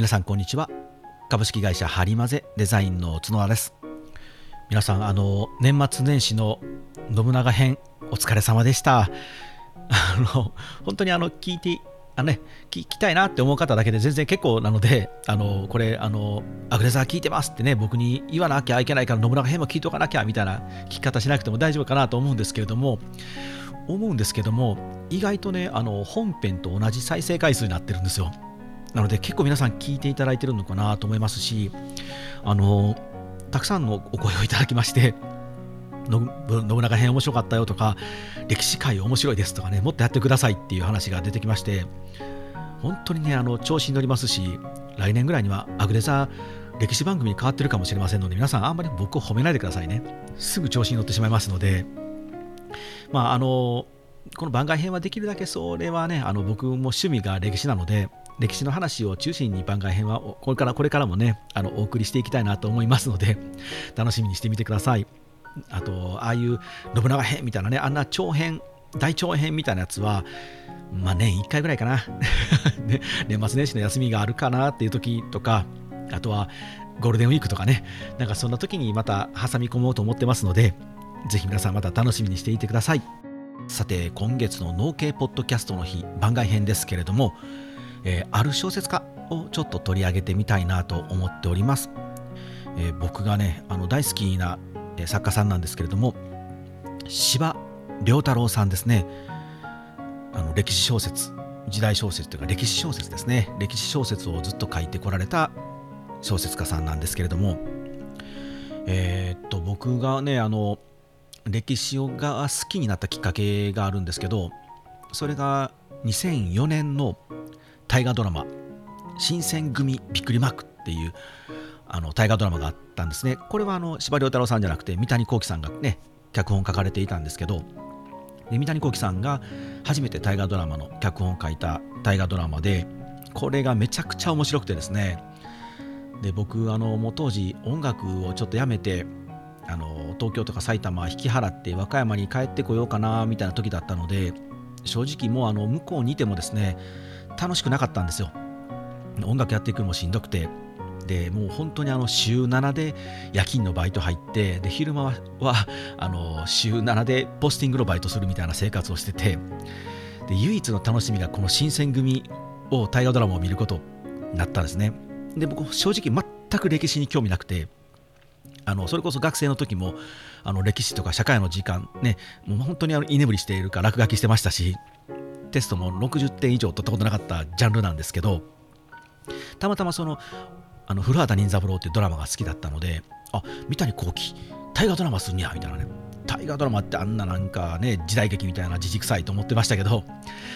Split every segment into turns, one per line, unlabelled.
皆さんこんにちは。株式会社ハリマゼデザインの角田です。皆さんあの年末年始の信長編お疲れ様でした。あの本当にあの聞いてあね、聞きたいなって思う方だけで全然結構なので、あのこれ、あのアグレザー聞いてますってね、僕に言わなきゃいけないから、信長編も聞いとかなきゃみたいな聞き方しなくても大丈夫かなと思うんですけれども、思うんですけども、意外とね、あの本編と同じ再生回数になってるんですよ。なので結構皆さん聞いていただいてるのかなと思いますし、あのたくさんのお声をいただきまして、信長編面白かったよとか、歴史界面白いですとかね、もっとやってくださいっていう話が出てきまして、本当にね、あの調子に乗りますし、来年ぐらいにはアグレザー歴史番組に変わってるかもしれませんので、皆さんあんまり僕を褒めないでくださいね。すぐ調子に乗ってしまいますので、まあ、あの、この番外編はできるだけそれはね、あの僕も趣味が歴史なので、歴史の話を中心に番外編はこれからこれからもねあのお送りしていきたいなと思いますので楽しみにしてみてください。あとああいう信長編みたいなねあんな長編大長編みたいなやつはまあ年1回ぐらいかな。ね、年末年始の休みがあるかなっていう時とかあとはゴールデンウィークとかね。なんかそんな時にまた挟み込もうと思ってますのでぜひ皆さんまた楽しみにしていてください。さて今月の農系ポッドキャストの日番外編ですけれどもえー、ある小説家をちょっと取り上げてみたいなと思っております。えー、僕がねあの大好きな作家さんなんですけれども司馬遼太郎さんですねあの歴史小説時代小説というか歴史小説ですね歴史小説をずっと書いてこられた小説家さんなんですけれどもえー、っと僕がねあの歴史が好きになったきっかけがあるんですけどそれが2004年の大河ドラマ「新選組びっくりマーク」っていうあの大河ドラマがあったんですね。これはあの司馬太郎さんじゃなくて三谷幸喜さんがね脚本書かれていたんですけどで三谷幸喜さんが初めて大河ドラマの脚本を書いた大河ドラマでこれがめちゃくちゃ面白くてですね。で僕あのもう当時音楽をちょっとやめてあの東京とか埼玉引き払って和歌山に帰ってこようかなみたいな時だったので正直もうあの向こうにいてもですね楽しくなかったんですよ。音楽やっていくのもしんどくて。でもう本当にあの週7で夜勤のバイト入ってで昼間はあの週7でポスティングのバイトするみたいな生活をしててで唯一の楽しみがこの新選組を大河ドラマを見ることになったんですね。で僕正直全く歴史に興味なくてあのそれこそ学生の時もあの歴史とか社会の時間ねもう本当にあの居眠りしているか落書きしてましたしテストも60点以上取ったことなかったジャンルなんですけどたまたまそのあの古畑任三郎っていうドラマが好きだったのであ三谷幸喜大河ドラマすんにゃみたいなね。大河ドラマってあんななんかね時代劇みたいなじじくさいと思ってましたけど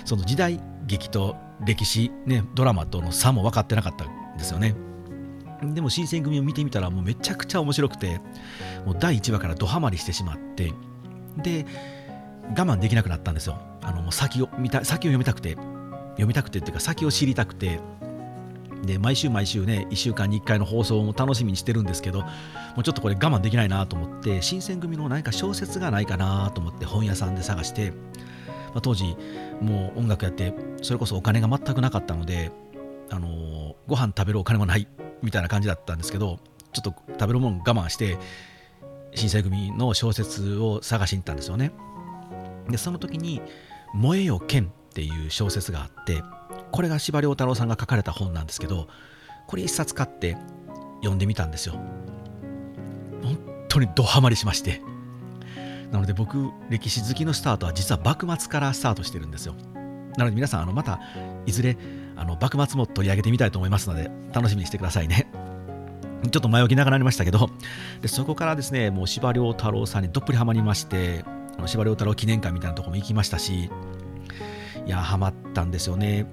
その時代劇と歴史ねドラマとの差も分かってなかったんですよね。でも新選組を見てみたらもうめちゃくちゃ面白くてもう第1話からドハマりしてしまってで我慢できなくなったんですよ。あの先を見た先を読みたくて読みたくてっていうか先を知りたくてで毎週毎週ね1週間に1回の放送も楽しみにしてるんですけどもうちょっとこれ我慢できないなと思って新選組の何か小説がないかなと思って本屋さんで探して、まあ、当時もう音楽やってそれこそお金が全くなかったのであのー、ご飯食べるお金もないみたいな感じだったんですけどちょっと食べるもの我慢して新選組の小説を探しに行ったんですよね。でその時に燃えよ剣っていう小説があってこれが司馬遼太郎さんが書かれた本なんですけどこれ一冊買って読んでみたんですよ。本当にドハマりしまして。なので僕歴史好きのスタートは実は幕末からスタートしてるんですよ。なので皆さんあのまたいずれあの幕末も取り上げてみたいと思いますので楽しみにしてくださいね。ちょっと前置き長くなりましたけどでそこからですねもう司馬遼太郎さんにどっぷりハマりまして司馬太郎記念館みたいなとこも行きましたしいやハマったんですよね。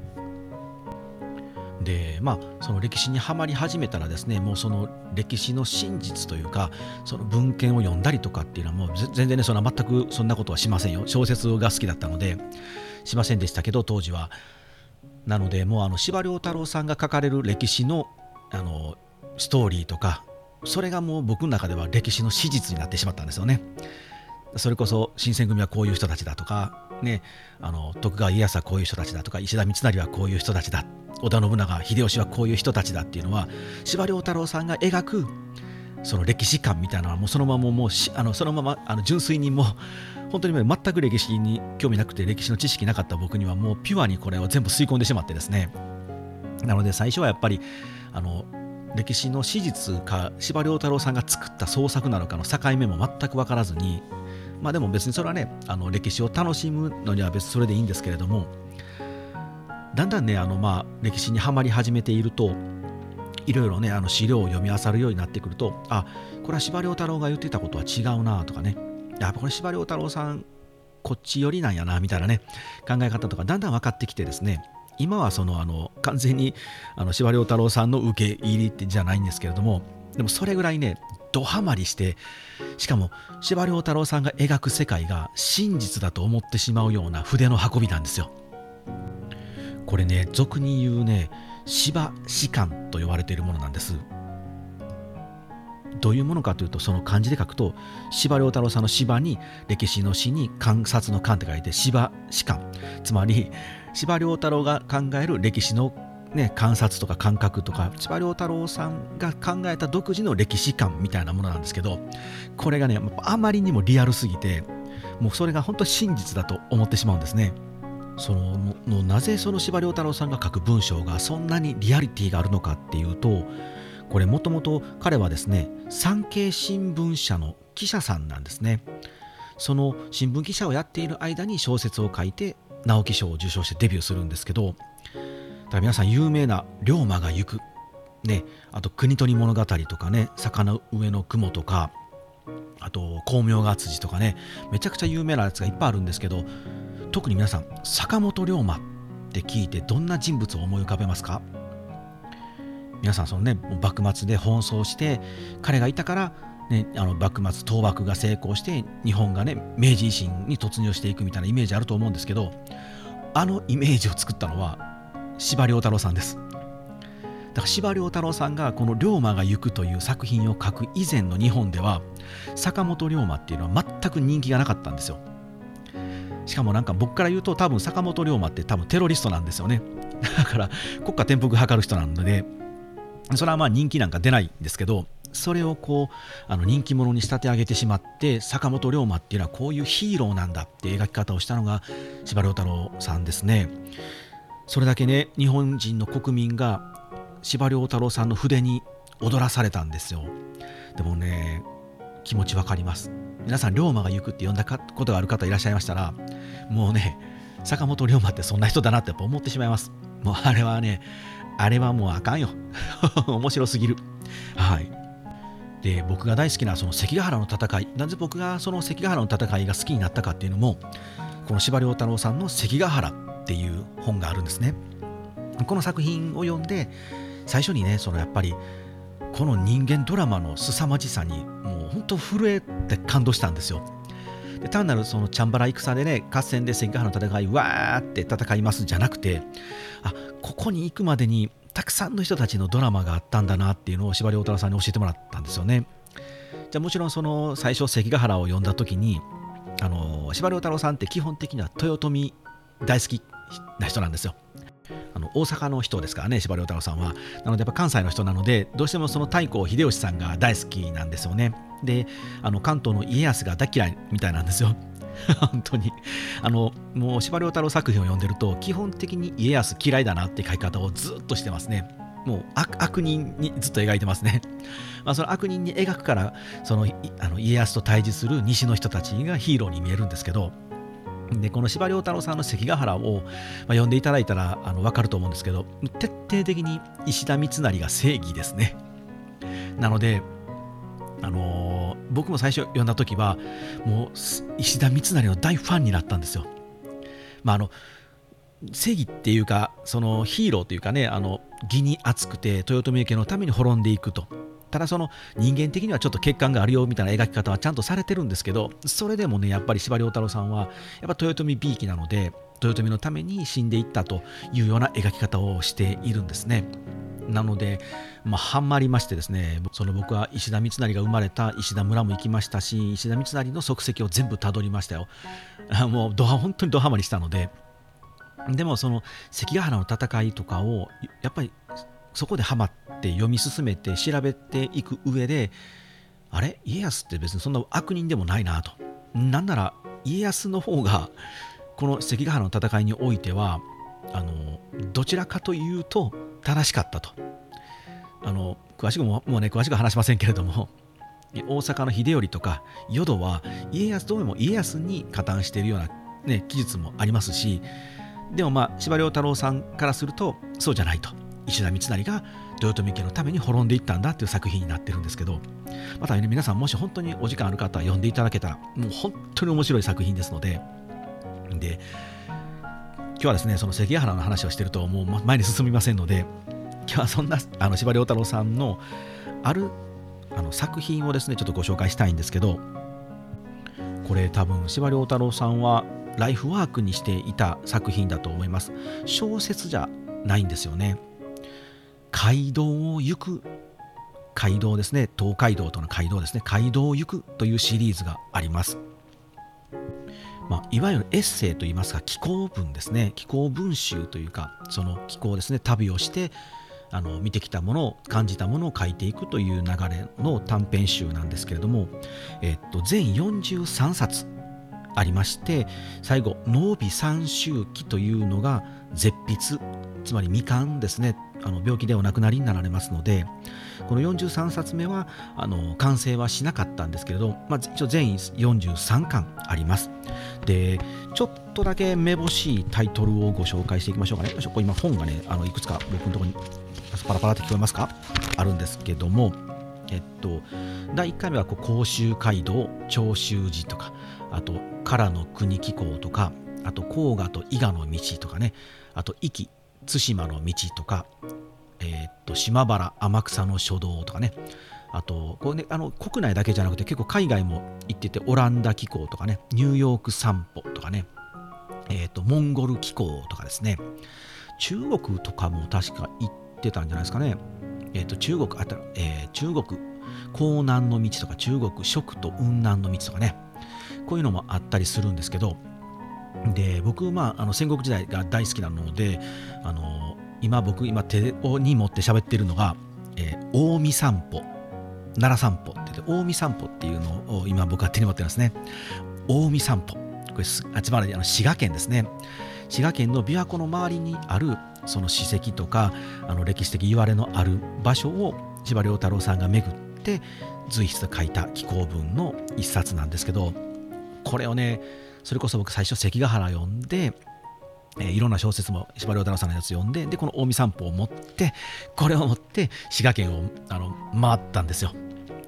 でまあその歴史にはまり始めたらですねもうその歴史の真実というかその文献を読んだりとかっていうのはもう全然ねそんな全くそんなことはしませんよ。小説が好きだったのでしませんでしたけど当時は。なのでもうあの司馬太郎さんが書かれる歴史のあのストーリーとかそれがもう僕の中では歴史の史実になってしまったんですよね。それこそ新選組はこういう人たちだとか、ね、あの徳川家康はこういう人たちだとか石田三成はこういう人たちだ織田信長秀吉はこういう人たちだっていうのは司馬太郎さんが描くその歴史観みたいなのはもうそのままもうあのそのままあの純粋にもう本当に全く歴史に興味なくて歴史の知識なかった僕にはもうピュアにこれを全部吸い込んでしまってですね。なので最初はやっぱりあの歴史の史実か司馬太郎さんが作った創作なのかの境目も全く分からずにまあでも別にそれはねあの歴史を楽しむのには別にそれでいいんですけれどもだんだんねあのまあ歴史にはまり始めているといろいろねあの資料を読み漁るようになってくるとあこれは司馬太郎が言ってたことは違うなとかねやっぱこれ司馬太郎さんこっち寄りなんやなみたいなね考え方とかだんだん分かってきてですね今はそのあの完全にあの司馬太郎さんの受け入りってじゃないんですけれどもでもそれぐらいねドハマりしてしかも司馬太郎さんが描く世界が真実だと思ってしまうような筆の運びなんですよ。これね俗に言うね芝士官と呼ばれているものなんです。どういうものかというとその漢字で書くと司馬太郎さんの芝に歴史の詩に観察の観って書いて芝士官。つまり司馬太郎が考える歴史のね、観察とか感覚とか千葉太郎さんが考えた独自の歴史観みたいなものなんですけどこれがねあまりにもリアルすぎてもうそれが本当真実だと思ってしまうんですね。そののなぜその司馬太郎さんが書く文章がそんなにリアリティがあるのかっていうとこれもともと彼はですね産経新聞社の記者さんなんですね。その新聞記者をやっている間に小説を書いて直木賞を受賞してデビューするんですけどだ皆さん有名な「龍馬が行く」ね、あと「国取物語」とかね「坂の上の雲」とかあと「光明が辻」とかねめちゃくちゃ有名なやつがいっぱいあるんですけど特に皆さん坂本龍馬って聞いてどんな人物を思い浮かべますか？皆さんそのね幕末で奔走して彼がいたからね、あの幕末倒幕が成功して日本がね明治維新に突入していくみたいなイメージあると思うんですけどあのイメージを作ったのは司馬太郎さんです。だから司馬太郎さんがこの「龍馬が行く」という作品を書く以前の日本では坂本龍馬っていうのは全く人気がなかったんですよ。しかもなんか僕から言うと多分坂本龍馬って多分テロリストなんですよね。だから国家転覆図る人なのでそれはまあ人気なんか出ないんですけどそれをこうあの人気者に仕立て上げてしまって坂本龍馬っていうのはこういうヒーローなんだって描き方をしたのが司馬太郎さんですね。それだけね日本人の国民が司馬太郎さんの筆に踊らされたんですよ。でもね気持ちわかります。皆さん龍馬が行くって呼んだことがある方いらっしゃいましたらもうね坂本龍馬ってそんな人だなってやっぱ思ってしまいます。もうあれはねあれはもうあかんよ。面白すぎる。はい。で僕が大好きなその関ヶ原の戦い。なぜ僕がその関ヶ原の戦いが好きになったかっていうのもこの司馬太郎さんの関ヶ原っていう本があるんですね。この作品を読んで最初にねそのやっぱりこの人間ドラマの凄まじさにもう本当震えて感動したんですよ。で単なるそのチャンバラ戦でね合戦で関ヶ原の戦いわーって戦いますじゃなくてあここに行くまでにたくさんの人たちのドラマがあったんだなっていうのを司馬太郎さんに教えてもらったんですよね。じゃあもちろんその最初関ヶ原を読んだ時にあの司馬太郎さんって基本的には豊臣大好きな人なんですよ。あの大阪の人ですからね司馬太郎さんは。なのでやっぱ関西の人なのでどうしてもその太閤秀吉さんが大好きなんですよね。であの関東の家康が大嫌いみたいなんですよ。本当に。あのもう司馬太郎作品を読んでると基本的に家康嫌いだなって書き方をずっとしてますね。もう悪人にずっと描いてますね。まあ、その悪人に描くからそのあの家康と対峙する西の人たちがヒーローに見えるんですけどでこの司馬太郎さんの関ヶ原を、まあ、読んでいただいたらあの分かると思うんですけど徹底的に石田三成が正義ですね。なのであのー、僕も最初読んだ時はもう石田三成の大ファンになったんですよ。まあ、あの正義っていうかそのヒーローというかねあの義に厚くて豊臣家のために滅んでいくとただその人間的にはちょっと欠陥があるよみたいな描き方はちゃんとされてるんですけどそれでもねやっぱり司馬太郎さんはやっぱ豊臣 B 期なので豊臣のために死んでいったというような描き方をしているんですね。なので、まあ、はまりましてですねその僕は石田三成が生まれた石田村も行きましたし石田三成の足跡を全部たどりましたよ。もうドハ本当にドハマりしたのででもその関ヶ原の戦いとかをやっぱりそこでハマって読み進めて調べていく上であれ？家康って別にそんな悪人でもないなと。なんなら家康の方がこの関ヶ原の戦いにおいてはあのどちらかというと正しかったと。あの詳しくももうね詳しく話しませんけれども大阪の秀頼とか淀は家康どうも家康に加担しているような、ね、記述もありますしでもまあ司馬太郎さんからするとそうじゃないと。石田三成が豊臣家のために滅んでいったんだっていう作品になってるんですけどまたね皆さんもし本当にお時間ある方は読んでいただけたらもう本当に面白い作品ですのでで今日はですねその関ヶ原の話をしてるともう前に進みませんので今日はそんなあの司馬太郎さんのあるあの作品をですねちょっとご紹介したいんですけどこれ多分司馬太郎さんはライフワークにしていた作品だと思います。小説じゃないんですよね。街道を行く街道ですね。東海道との街道ですね。街道を行くというシリーズがあります。まあ、いわゆるエッセイといいますか気候文ですね。気候文集というかその気候ですね。旅をしてあの見てきたものを感じたものを書いていくという流れの短編集なんですけれども、えっと、全43冊ありまして最後「濃尾三周期」というのが絶筆つまり未完ですね。あの病気でお亡くなりになられますのでこの43冊目はあの完成はしなかったんですけれど、まあ、一応全43巻あります。でちょっとだけめぼしいタイトルをご紹介していきましょうかね。今本がねあのいくつか僕のところにパラパラって聞こえますか？あるんですけどもえっと第1回目はこう甲州街道長州寺とかあと唐の国機構とかあと黄河と伊賀の道とかね。あと壱岐対馬の道とか、えー、っと島原天草の書道とかね。あとこう、ね、あの国内だけじゃなくて結構海外も行っててオランダ機構とかね。ニューヨーク散歩とかね、えー、っとモンゴル機構とかですね。中国とかも確か行ってたんじゃないですかね、えー、っと中国あった、えー、中国江南の道とか中国食と雲南の道とかね。こういうのもあったりするんですけどで僕、まあ、あの戦国時代が大好きなのであの今僕今手に持って喋っているのが、えー、近江散歩奈良散歩って言って近江散歩っていうのを今僕は手に持ってますね。近江散歩。これつまりあの滋賀県ですね。滋賀県の琵琶湖の周りにあるその史跡とかあの歴史的言われのある場所を司馬太郎さんが巡って随筆で書いた紀行文の一冊なんですけどこれをねそれこそ僕最初関ヶ原読んで、えー、いろんな小説も司馬太郎さんのやつ読んででこの近江散歩を持ってこれを持って滋賀県をあの回ったんですよ。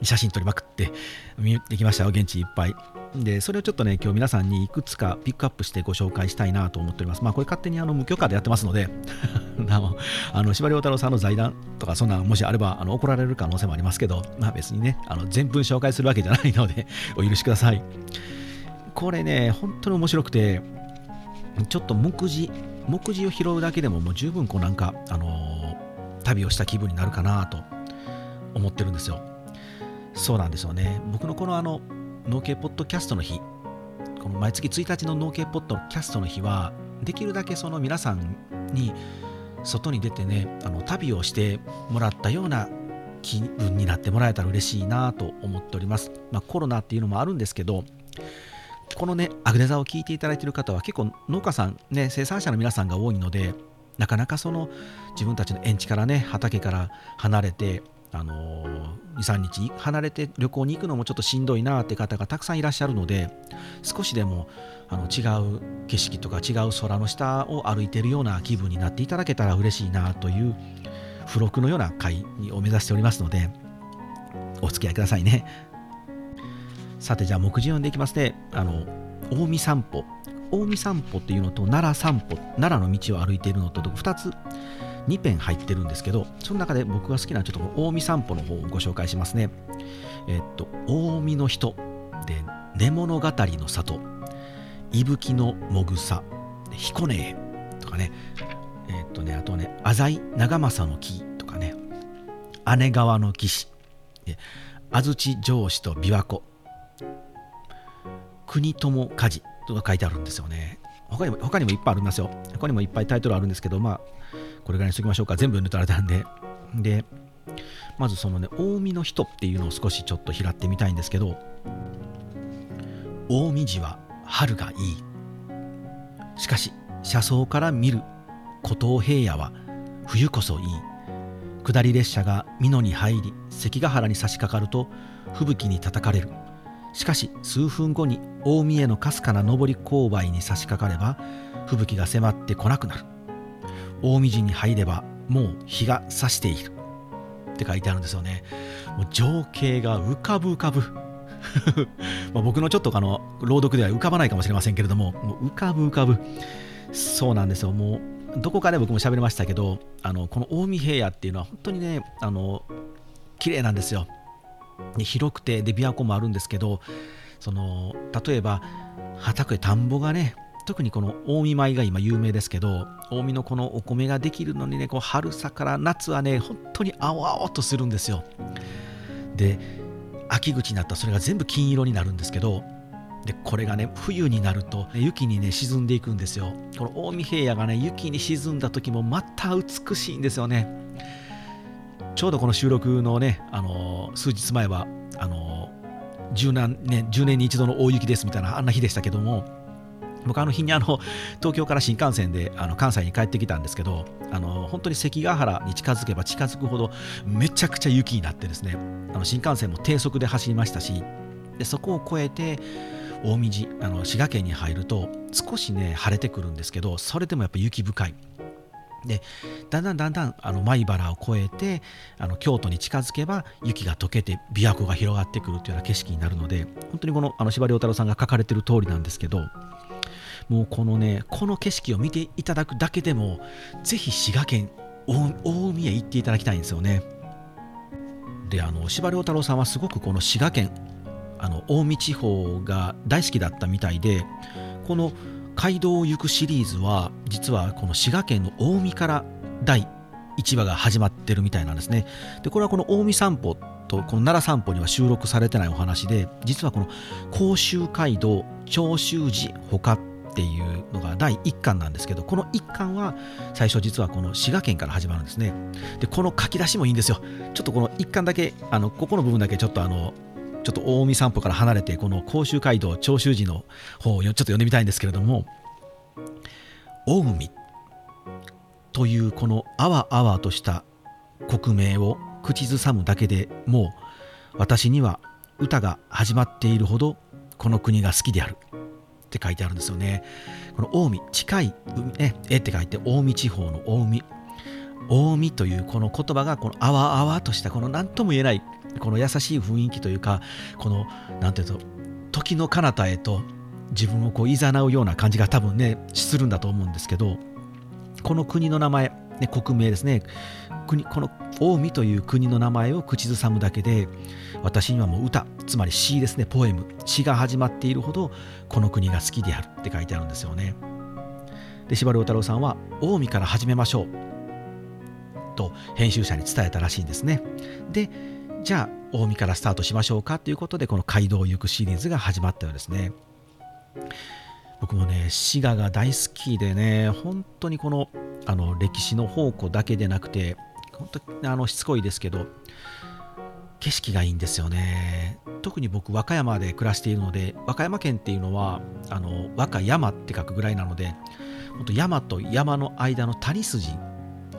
写真撮りまくって見てきましたよ現地いっぱい。でそれをちょっとね今日皆さんにいくつかピックアップしてご紹介したいなと思っております。まあこれ勝手にあの無許可でやってますので あの司馬太郎さんの財団とかそんなもしあればあの怒られる可能性もありますけどまあ別にねあの全文紹介するわけじゃないのでお許しください。これね、本当に面白くて、ちょっと目次、目次を拾うだけでももう十分こうなんか、あのー、旅をした気分になるかなと思ってるんですよ。そうなんですよね。僕のこのあの、農系ポッドキャストの日、この毎月1日の農系ポッドキャストの日は、できるだけその皆さんに外に出てね、あの旅をしてもらったような気分になってもらえたら嬉しいなと思っております。まあ、コロナっていうのもあるんですけど、このね、アグネザを聞いていただいている方は結構農家さん、ね、生産者の皆さんが多いので、なかなかその自分たちの園地からね、畑から離れて、あのー、2、3日離れて旅行に行くのもちょっとしんどいなって方がたくさんいらっしゃるので、少しでもあの違う景色とか違う空の下を歩いてるような気分になっていただけたら嬉しいなという付録のような会を目指しておりますので、お付き合いくださいね。さてじゃあ目次読んでいきますね。あの近江散歩。近江散歩っていうのと奈良散歩。奈良の道を歩いているのと2つ2編入ってるんですけどその中で僕が好きなちょっと近江散歩の方をご紹介しますね。えっと近江の人。で寝物語の里。伊吹のもぐさ。彦根へ。とかね。えっとねあとね浅井長政の木。とかね。姉川の騎士。安土城址と琵琶湖。国友火事とか書いてあるんですよね。他にも他にもいっぱいありますよ。他にもいっぱいタイトルあるんですけどまあこれぐらいにしときましょうか。全部読んでたられなんででまずそのね近江の人っていうのを少しちょっと拾ってみたいんですけど近江路は春がいい。しかし車窓から見る古東平野は冬こそいい。下り列車が美濃に入り関ヶ原に差し掛かると吹雪に叩かれる。しかし数分後に大見へのかすかな上り勾配に差し掛かれば吹雪が迫ってこなくなる。大見寺に入ればもう日が差している。って書いてあるんですよね。もう情景が浮かぶ浮かぶ。ま僕のちょっとあの朗読では浮かばないかもしれませんけれどももう浮かぶ浮かぶ。そうなんですよ。もうどこかで僕も喋りましたけどあのこの近江平野っていうのは本当にねあの綺麗なんですよ。で広くてで琵琶湖もあるんですけどその例えば畑田んぼがね特にこの近江米が今有名ですけど近江のこのお米ができるのにねこう春さから夏はね本当に青々とするんですよ。で秋口になったらそれが全部金色になるんですけどでこれがね冬になると雪にね沈んでいくんですよ。この近江平野がね雪に沈んだ時もまた美しいんですよね。ちょうどこの収録のね、あの数日前はあの10年、10年に一度の大雪ですみたいなあんな日でしたけども僕あの日にあの東京から新幹線であの関西に帰ってきたんですけどあの本当に関ヶ原に近づけば近づくほどめちゃくちゃ雪になってですねあの新幹線も低速で走りましたしでそこを越えて大道あの滋賀県に入ると少しね晴れてくるんですけどそれでもやっぱ雪深い。でだんだんだんだんあの米原を越えてあの京都に近づけば雪が溶けて琵琶湖が広がってくるというような景色になるので本当にこのあの司馬太郎さんが書かれてる通りなんですけどもうこのねこの景色を見ていただくだけでもぜひ滋賀県大海へ行っていただきたいんですよね。であの司馬太郎さんはすごくこの滋賀県あの近江地方が大好きだったみたいでこの街道を行くシリーズは実はこの滋賀県の近江から第1話が始まってるみたいなんですね。でこれはこの近江散歩とこの奈良散歩には収録されてないお話で実はこの甲州街道長州寺他っていうのが第1巻なんですけどこの1巻は最初実はこの滋賀県から始まるんですね。でこの書き出しもいいんですよ。ちょっとこの1巻だけあのここの部分だけちょっとあのちょっと近江散歩から離れてこの甲州街道長州寺の方をちょっと読んでみたいんですけれども近江というこのあわあわとした国名を口ずさむだけでもう私には歌が始まっているほどこの国が好きである。って書いてあるんですよね。この近い海ね絵って書いて近江地方の近江近江というこの言葉がこのあわあわとしたこの何とも言えないこの優しい雰囲気というかこの何て言うと時の彼方へと自分をこう誘うような感じが多分ねするんだと思うんですけどこの国の名前、ね、国名ですね。国この近江という国の名前を口ずさむだけで私にはもう歌つまり詩ですねポエム詩が始まっているほどこの国が好きであるって書いてあるんですよね。で司馬太郎さんは近江から始めましょうと編集者に伝えたらしいんですね。でじゃあ近江からスタートしましょうかということでこの街道を行くシリーズが始まったようですね。僕もね滋賀が大好きでね本当にこのあの歴史の宝庫だけでなくて本当にあのしつこいですけど景色がいいんですよね。特に僕和歌山で暮らしているので和歌山県っていうのはあの和歌山って書くぐらいなので本当山と山の間の谷筋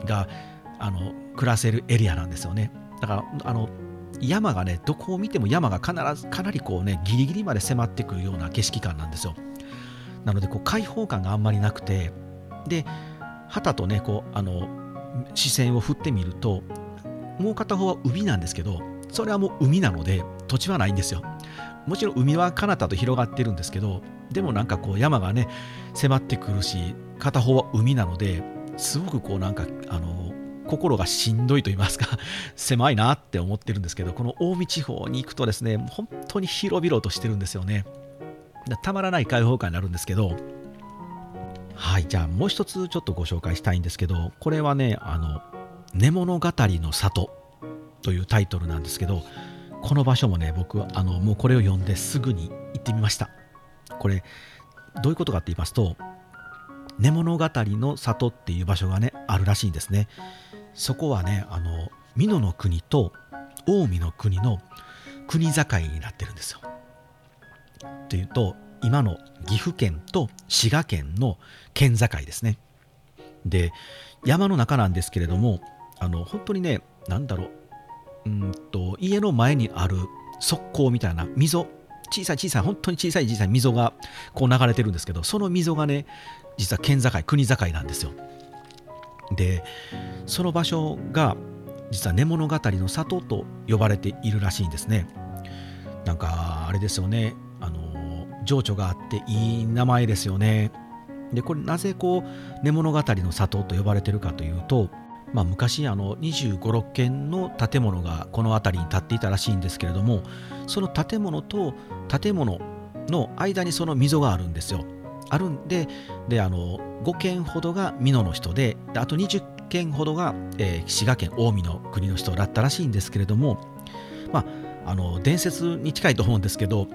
があの暮らせるエリアなんですよね。だからあの山がねどこを見ても山が必ずかなりこうねギリギリまで迫ってくるような景色感なんですよ。なのでこう開放感があんまりなくてで旗とねこうあの視線を振ってみるともう片方は海なんですけどそれはもう海なので土地はないんですよ。もちろん海は彼方と広がってるんですけどでもなんかこう山がね迫ってくるし片方は海なのですごくこうなんかあの心がしんどいと言いますか 狭いなって思ってるんですけどこの近江地方に行くとですね本当に広々としてるんですよね。たまらない開放感になるんですけどはいじゃあもう一つちょっとご紹介したいんですけどこれはねあの「寝物語の里」というタイトルなんですけどこの場所もね僕あのもうこれを読んですぐに行ってみました。これどういうことかって言いますと根物語の里っていう場所がねあるらしいんですね。そこはねあの美濃の国と近江の国の国境になってるんですよ。っていうと今の岐阜県と滋賀県の県境ですね。で山の中なんですけれどもあの本当にね何だろううんと家の前にある側溝みたいな溝小さい小さい本当に小さい小さい溝がこう流れてるんですけどその溝がね実は県境国境なんですよ。でその場所が実は根物語の里と呼ばれているらしいんですね。なんかあれですよね。あの情緒があっていい名前ですよね。でこれなぜこう根物語の里と呼ばれてるかというとまあ、昔あの25、6軒の建物がこの辺りに建っていたらしいんですけれどもその建物と建物の間にその溝があるんですよ。あるんでであの5軒ほどが美濃の人であと20軒ほどが、えー、滋賀県近江の国の人だったらしいんですけれども、まあ、あの伝説に近いと思うんですけど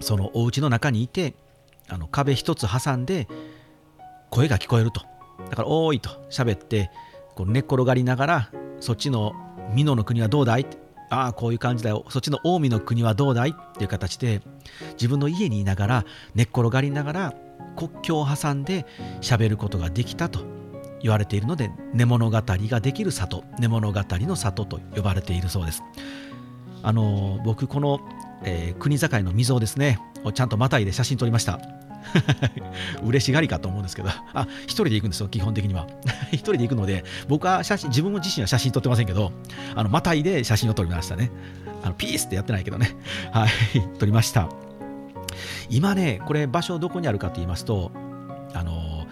そのお家の中にいてあの壁一つ挟んで声が聞こえると。だから「おーい」と喋ってこう寝っ転がりながらそっちの美濃の国はどうだい？ああこういう感じだよ。そっちの近江の国はどうだい？っていう形で自分の家にいながら寝っ転がりながら国境を挟んで喋ることができたと言われているので根物語ができる里根物語の里と呼ばれているそうですあの僕この、えー、国境の溝をですねちゃんとまたいで写真撮りました 嬉しがりかと思うんですけど、あ、一人で行くんですよ、基本的には。一人で行くので、僕は写真、自分自身は写真撮ってませんけど、あの、またいで写真を撮りましたね。あの、ピースってやってないけどね。はい、撮りました。今ね、これ場所どこにあるかと言いますと、あの、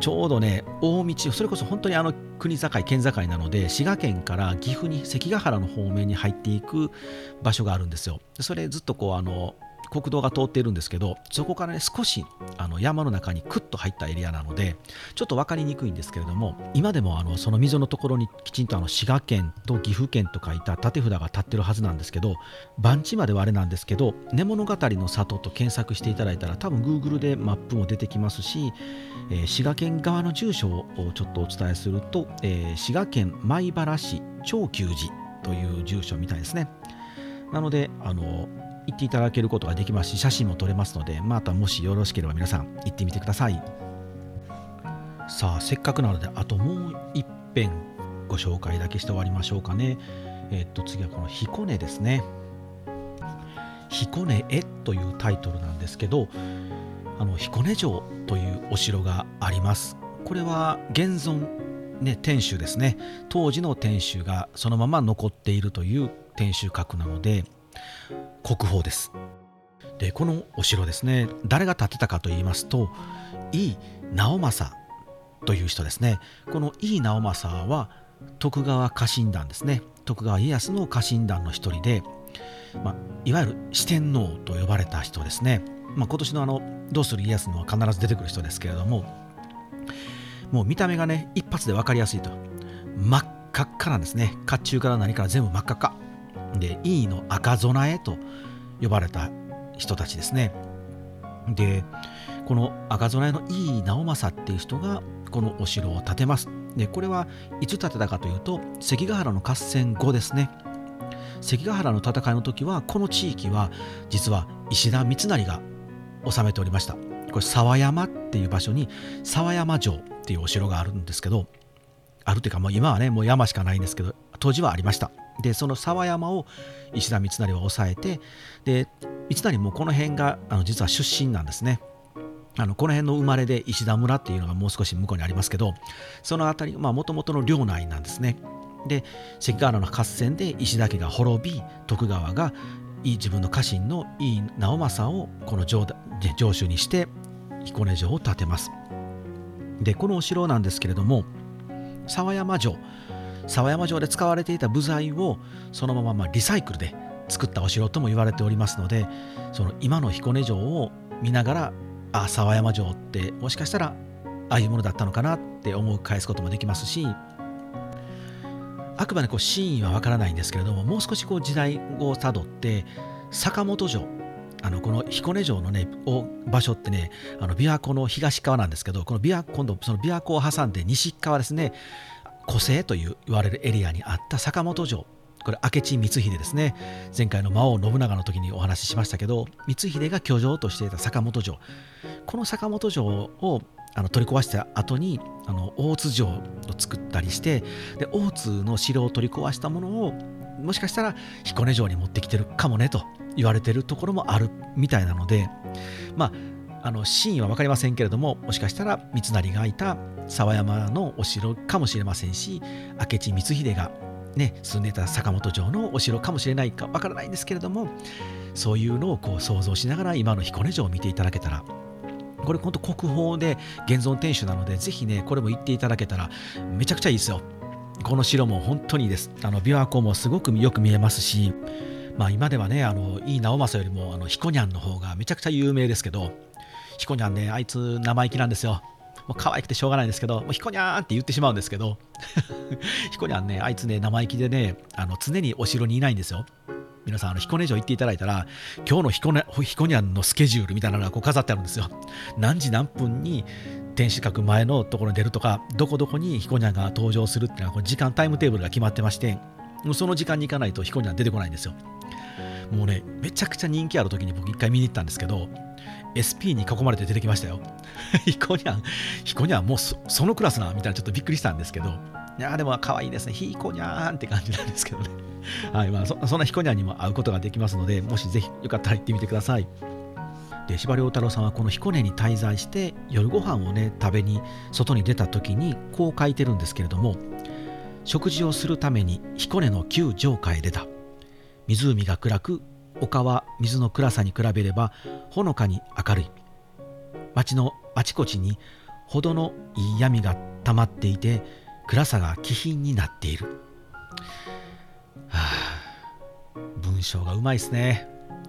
ちょうどね、大道、それこそ本当にあの国境、県境なので、滋賀県から岐阜に関ヶ原の方面に入っていく場所があるんですよ。それずっとこう、あの、国道が通っているんですけどそこからね少しあの山の中にクッと入ったエリアなのでちょっと分かりにくいんですけれども今でもあのその溝のところにきちんとあの滋賀県と岐阜県と書いた縦札が立ってるはずなんですけど番地まではあれなんですけど根物語の里と検索していただいたら多分 Google でマップも出てきますし、えー、滋賀県側の住所をちょっとお伝えすると、えー、滋賀県米原市長久寺という住所みたいですね。なのであの行っていただけることができますし写真も撮れますのでまたもしよろしければ皆さん行ってみてください。さあせっかくなのであともう一遍ご紹介だけして終わりましょうかね。えっと次はこの彦根ですね。彦根絵というタイトルなんですけどあの彦根城というお城があります。これは現存ね、天守ですね。当時の天守がそのまま残っているという天守閣なので国宝です。でこのお城ですね誰が建てたかと言いますと井伊直政という人ですね。この井伊直政は徳川家臣団ですね。徳川家康の家臣団の一人で、まあ、いわゆる四天王と呼ばれた人ですね、まあ、今年のあの「どうする家康」のは必ず出てくる人ですけれどももう見た目がね一発で分かりやすいと。真っ赤っかなんですね。甲冑から何から全部真っ赤っか。で井伊の赤備えと呼ばれた人たちですね。でこの赤備えの井伊直政っていう人がこのお城を建てます。でこれはいつ建てたかというと関ヶ原の合戦後ですね。関ヶ原の戦いの時はこの地域は実は石田三成が治めておりました。これ沢山っていう場所に沢山城っていうお城があるんですけどあるというかもう今はねもう山しかないんですけど当時はありました。でその沢山を石田三成は抑えてで三成もこの辺があの実は出身なんですね。あのこの辺の生まれで石田村っていうのがもう少し向こうにありますけどその辺りもともとの領内なんですね。で関ヶ原の合戦で石田家が滅び徳川が自分の家臣の井伊直政をこの城城主にして彦根城を建てます。でこのお城なんですけれども沢山城。沢山城で使われていた部材をそのまままリサイクルで作ったお城とも言われておりますのでその今の彦根城を見ながらあ沢山城ってもしかしたらああいうものだったのかなって思う返すこともできますしあくまでこう真意はわからないんですけれどももう少しこう時代をたどって坂本城あのこの彦根城のね場所ってねあの琵琶湖の東側なんですけどこの琵琶今度その琵琶湖を挟んで西側ですね湖西という言われるエリアにあった坂本城。これ明智光秀ですね。前回の魔王信長の時にお話ししましたけど光秀が居城としていた坂本城。この坂本城をあの取り壊した後にあの大津城を作ったりしてで大津の城を取り壊したものをもしかしたら彦根城に持ってきてるかもねと言われてるところもあるみたいなのでまああの真意は分かりませんけれどももしかしたら三成がいた沢山のお城かもしれませんし明智光秀がね、住んでた坂本城のお城かもしれないかわからないんですけれどもそういうのをこう想像しながら今の彦根城を見ていただけたらこれ本当国宝で現存天守なのでぜひねこれも行っていただけたらめちゃくちゃいいですよ。この城も本当にです。あの琵琶湖もすごくよく見えますしまあ今ではねあの井伊直政よりもあの彦にゃんの方がめちゃくちゃ有名ですけど彦にゃんねあいつ生意気なんですよもう可愛くてしょうがないんですけど、もうヒコニャーンって言ってしまうんですけど、ヒコニャンね、あいつね、生意気でね、あの常にお城にいないんですよ。皆さん、あの彦根城行っていただいたら、今日の彦根彦ニャンのスケジュールみたいなのがこう飾ってあるんですよ。何時何分に天守閣前のところに出るとか、どこどこに彦ニャンが登場するっていうのは、こ時間タイムテーブルが決まってまして、もうその時間に行かないと彦ニャン出てこないんですよ。もうね、めちゃくちゃ人気ある時に僕一回見に行ったんですけど、SP に囲まれて出てきましたよ。ヒコニャン、ヒコニャンもうそのクラスなみたいなちょっとびっくりしたんですけど、いやでも可愛いですね。ヒコニャンって感じなんですけどね。はいまあそ、そんなヒコニャンにも会うことができますので、もしぜひよかったら行ってみてください。で司馬太郎さんはこの彦根に滞在して夜ご飯をね食べに外に出た時にこう書いてるんですけれども食事をするために彦根の旧城下へ出た湖が暗く丘は水の暗さに比べればほのかに明るい。町のあちこちにほどのいい闇が溜まっていて暗さが気品になっている、はあ、文章がうまいですね。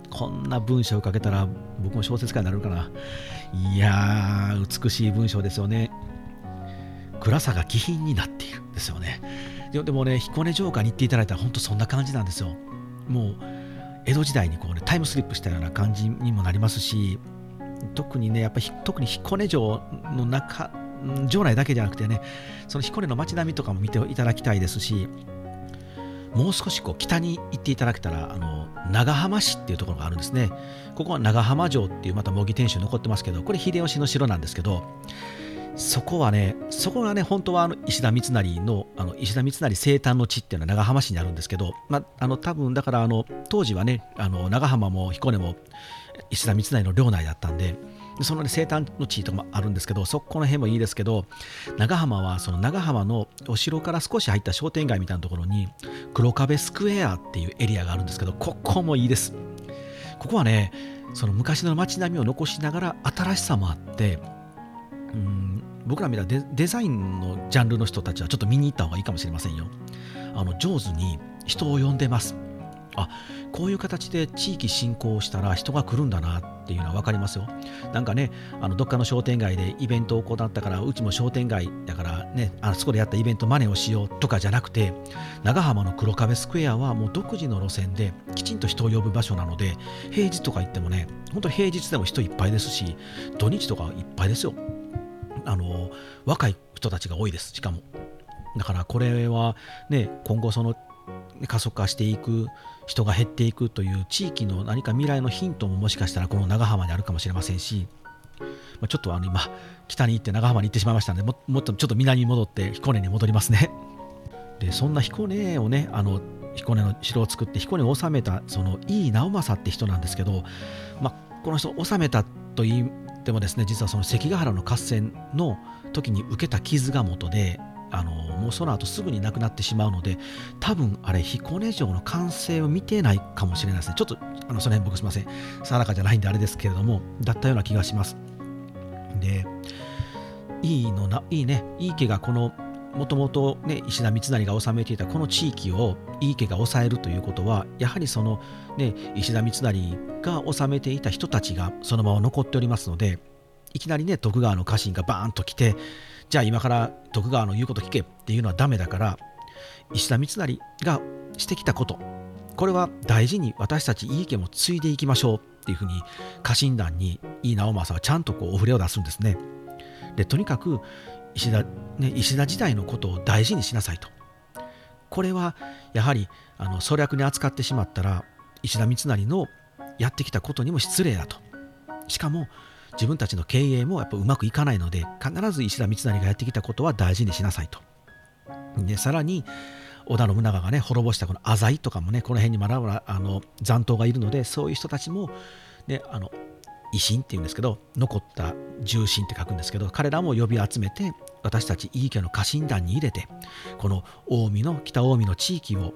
こんな文章を書けたら僕も小説家になるかな。いやー美しい文章ですよね。暗さが気品になっているですよね。でもね彦根城下に行っていただいたら本当そんな感じなんですよ。もう江戸時代にこう、ね、タイムスリップしたような感じにもなりますし特にねやっぱり特に彦根城の中城内だけじゃなくてねその彦根の街並みとかも見ていただきたいですしもう少しこう北に行っていただけたらあの長浜市っていうところがあるんですね。ここは長浜城っていうまた模擬天守残ってますけどこれ秀吉の城なんですけどそこはね、そこがね、本当はあの石田三成のあの石田三成生誕の地っていうのは長浜市にあるんですけど、まあ、あの多分だからあの当時はね、あの長浜も彦根も石田三成の領内だったんで、その、ね、生誕の地とかもあるんですけど、そこの辺もいいですけど、長浜はその長浜のお城から少し入った商店街みたいなところに、黒壁スクエアっていうエリアがあるんですけど、ここもいいです。ここはね、その昔の街並みを残しながら新しさもあって、うん僕ら見たらデザインのジャンルの人たちはちょっと見に行った方がいいかもしれませんよ。あの上手に人を呼んでます。あこういう形で地域振興したら人が来るんだなっていうのは分かりますよ。なんかね、あのどっかの商店街でイベントを行ったから、うちも商店街だからね、あそこでやったイベント真似をしようとかじゃなくて、長浜の黒壁スクエアはもう独自の路線できちんと人を呼ぶ場所なので、平日とか行ってもね、本当平日でも人いっぱいですし、土日とかいっぱいですよ。あの若い人たちが多いですしかも。だからこれはね今後その加速化していく人が減っていくという地域の何か未来のヒントももしかしたらこの長浜にあるかもしれませんし、まあ、ちょっとあの今北に行って長浜に行ってしまいましたのでももっとちょっと南に戻って彦根に戻りますね。でそんな彦根をねあの彦根の城を作って彦根を治めたその井伊直政って人なんですけど、まあ、この人治めたといでもですね実はその関ヶ原の合戦の時に受けた傷が元であのもうその後すぐに亡くなってしまうので多分あれ彦根城の完成を見てないかもしれないですね。ちょっとあのその辺僕すいません。定かじゃないんであれですけれどもだったような気がします。でいいのないいね。いい家がこのもともと、石田三成が治めていたこの地域を井伊家が抑えるということはやはりその、ね、石田三成が治めていた人たちがそのまま残っておりますのでいきなりね徳川の家臣がバーンと来てじゃあ今から徳川の言うこと聞けっていうのはダメだから石田三成がしてきたことこれは大事に私たち井伊家も継いでいきましょうっていうふうに家臣団に井伊直政はちゃんとこうお触れを出すんですね。でとにかく石田,、ね、石田時代のことを大事にしなさいと。これはやはりあの粗略に扱ってしまったら石田三成のやってきたことにも失礼だと。しかも自分たちの経営もやっぱうまくいかないので必ず石田三成がやってきたことは大事にしなさいと。でさらに織田信長がね滅ぼしたこの浅井とかもねこの辺にまだまだあの残党がいるのでそういう人たちも、ね、あの維新っていうんですけど残った重臣って書くんですけど彼らも呼び集めて私たち井伊家の家臣団に入れてこの近江の北近江の地域を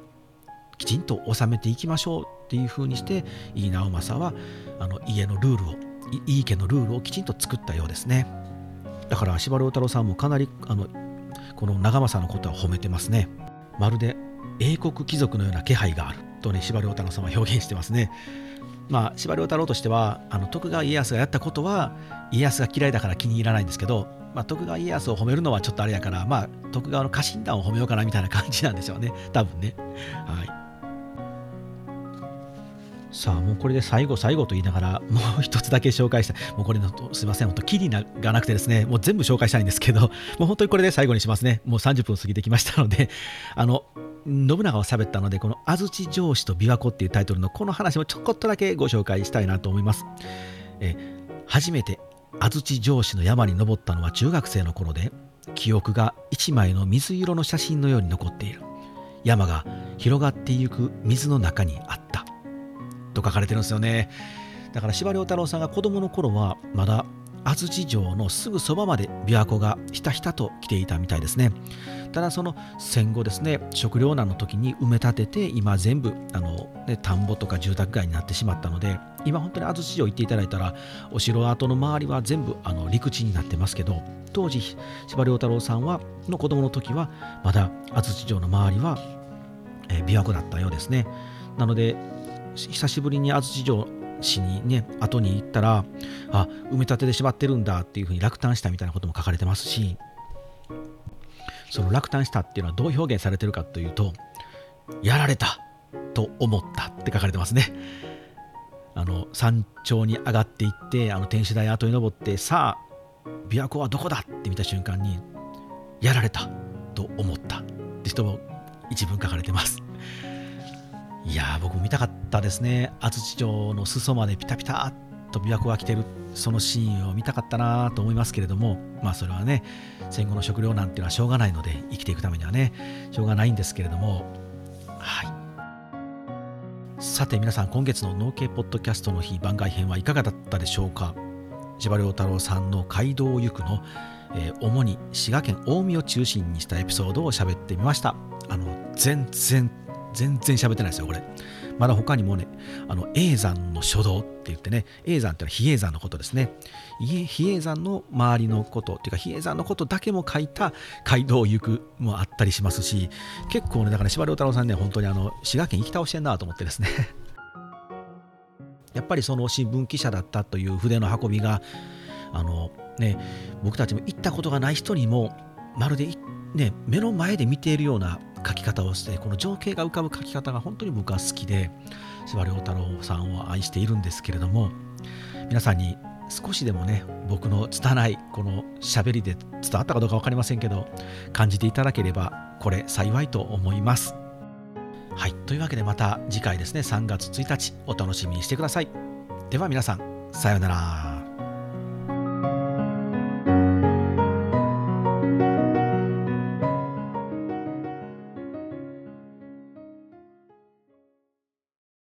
きちんと治めていきましょうっていうふうにして井伊直政はあの家のルールを井伊家のルールをきちんと作ったようですね。だから司馬太郎さんもかなりあのこの長政のことは褒めてますね。まるで英国貴族のような気配があるとね司馬太郎さんは表現してますね。まあ司馬太郎としてはあの徳川家康がやったことは家康が嫌いだから気に入らないんですけど、まあ、徳川家康を褒めるのはちょっとあれやからまあ徳川の家臣団を褒めようかなみたいな感じなんでしょうね。多分ね。はい。さあもうこれで最後最後と言いながらもう一つだけ紹介したもうこれのすいません本当キリがなくてですねもう全部紹介したいんですけど もう本当にこれで最後にしますね。もう30分過ぎてきましたので あの信長を喋ったのでこの安土城市と琵琶湖っていうタイトルのこの話もちょこっとだけご紹介したいなと思います。え初めて安土城市の山に登ったのは中学生の頃で記憶が一枚の水色の写真のように残っている。山が広がっていく水の中にあったと書かれてるんですよね。だから司馬太郎さんが子供の頃はまだ安土城のすぐそばまで琵琶湖がひたひたと来ていたみたいですね。ただその戦後ですね食糧難の時に埋め立てて今全部あの、ね、田んぼとか住宅街になってしまったので今本当に安土城行っていただいたらお城跡の周りは全部あの陸地になってますけど当時司馬太郎さんはの子供の時はまだ安土城の周りは、え、琵琶湖だったようですね。なので久しぶりに安土城市にね後に行ったらあ埋め立てでしまってるんだっていうふうに落胆したみたいなことも書かれてますしその落胆したっていうのはどう表現されてるかというとやられたと思ったって書かれてますね。あの山頂に上がっていってあの天守台後に登ってさあ琵琶湖はどこだって見た瞬間にやられたと思ったって人も一文書かれてます。いや僕も見たかったですね。安土城の裾までピタピタっと琵琶湖が来てるそのシーンを見たかったなと思いますけれどもまあそれはね戦後の食糧難っていうのはしょうがないので生きていくためにはねしょうがないんですけれどもはい。さて皆さん今月の農系ポッドキャストの日番外編はいかがだったでしょうか？司馬太郎さんの街道行くの、えー、主に滋賀県近江を中心にしたエピソードを喋ってみました。あの全然全然喋ってないですよ、これ。まだ他にもね、あの、永山の書道って言ってね、永山ってのは比叡山のことですね。比叡山の周りのこと、っていうか比叡山のことだけも書いた街道行くもあったりしますし、結構ね、だから司馬太郎さんね、本当にあの、滋賀県行き倒してんなと思ってですね。やっぱりその新聞記者だったという筆の運びが、あのね、僕たちも行ったことがない人にも、まるで、ね、目の前で見ているような書き方をしてこの情景が浮かぶ書き方が本当に僕は好きで司馬太郎さんを愛しているんですけれども皆さんに少しでもね僕の拙いこの喋りで伝わったかどうか分かりませんけど感じていただければこれ幸いと思います。はい。というわけでまた次回ですね。3月1日お楽しみにしてください。では皆さんさようなら。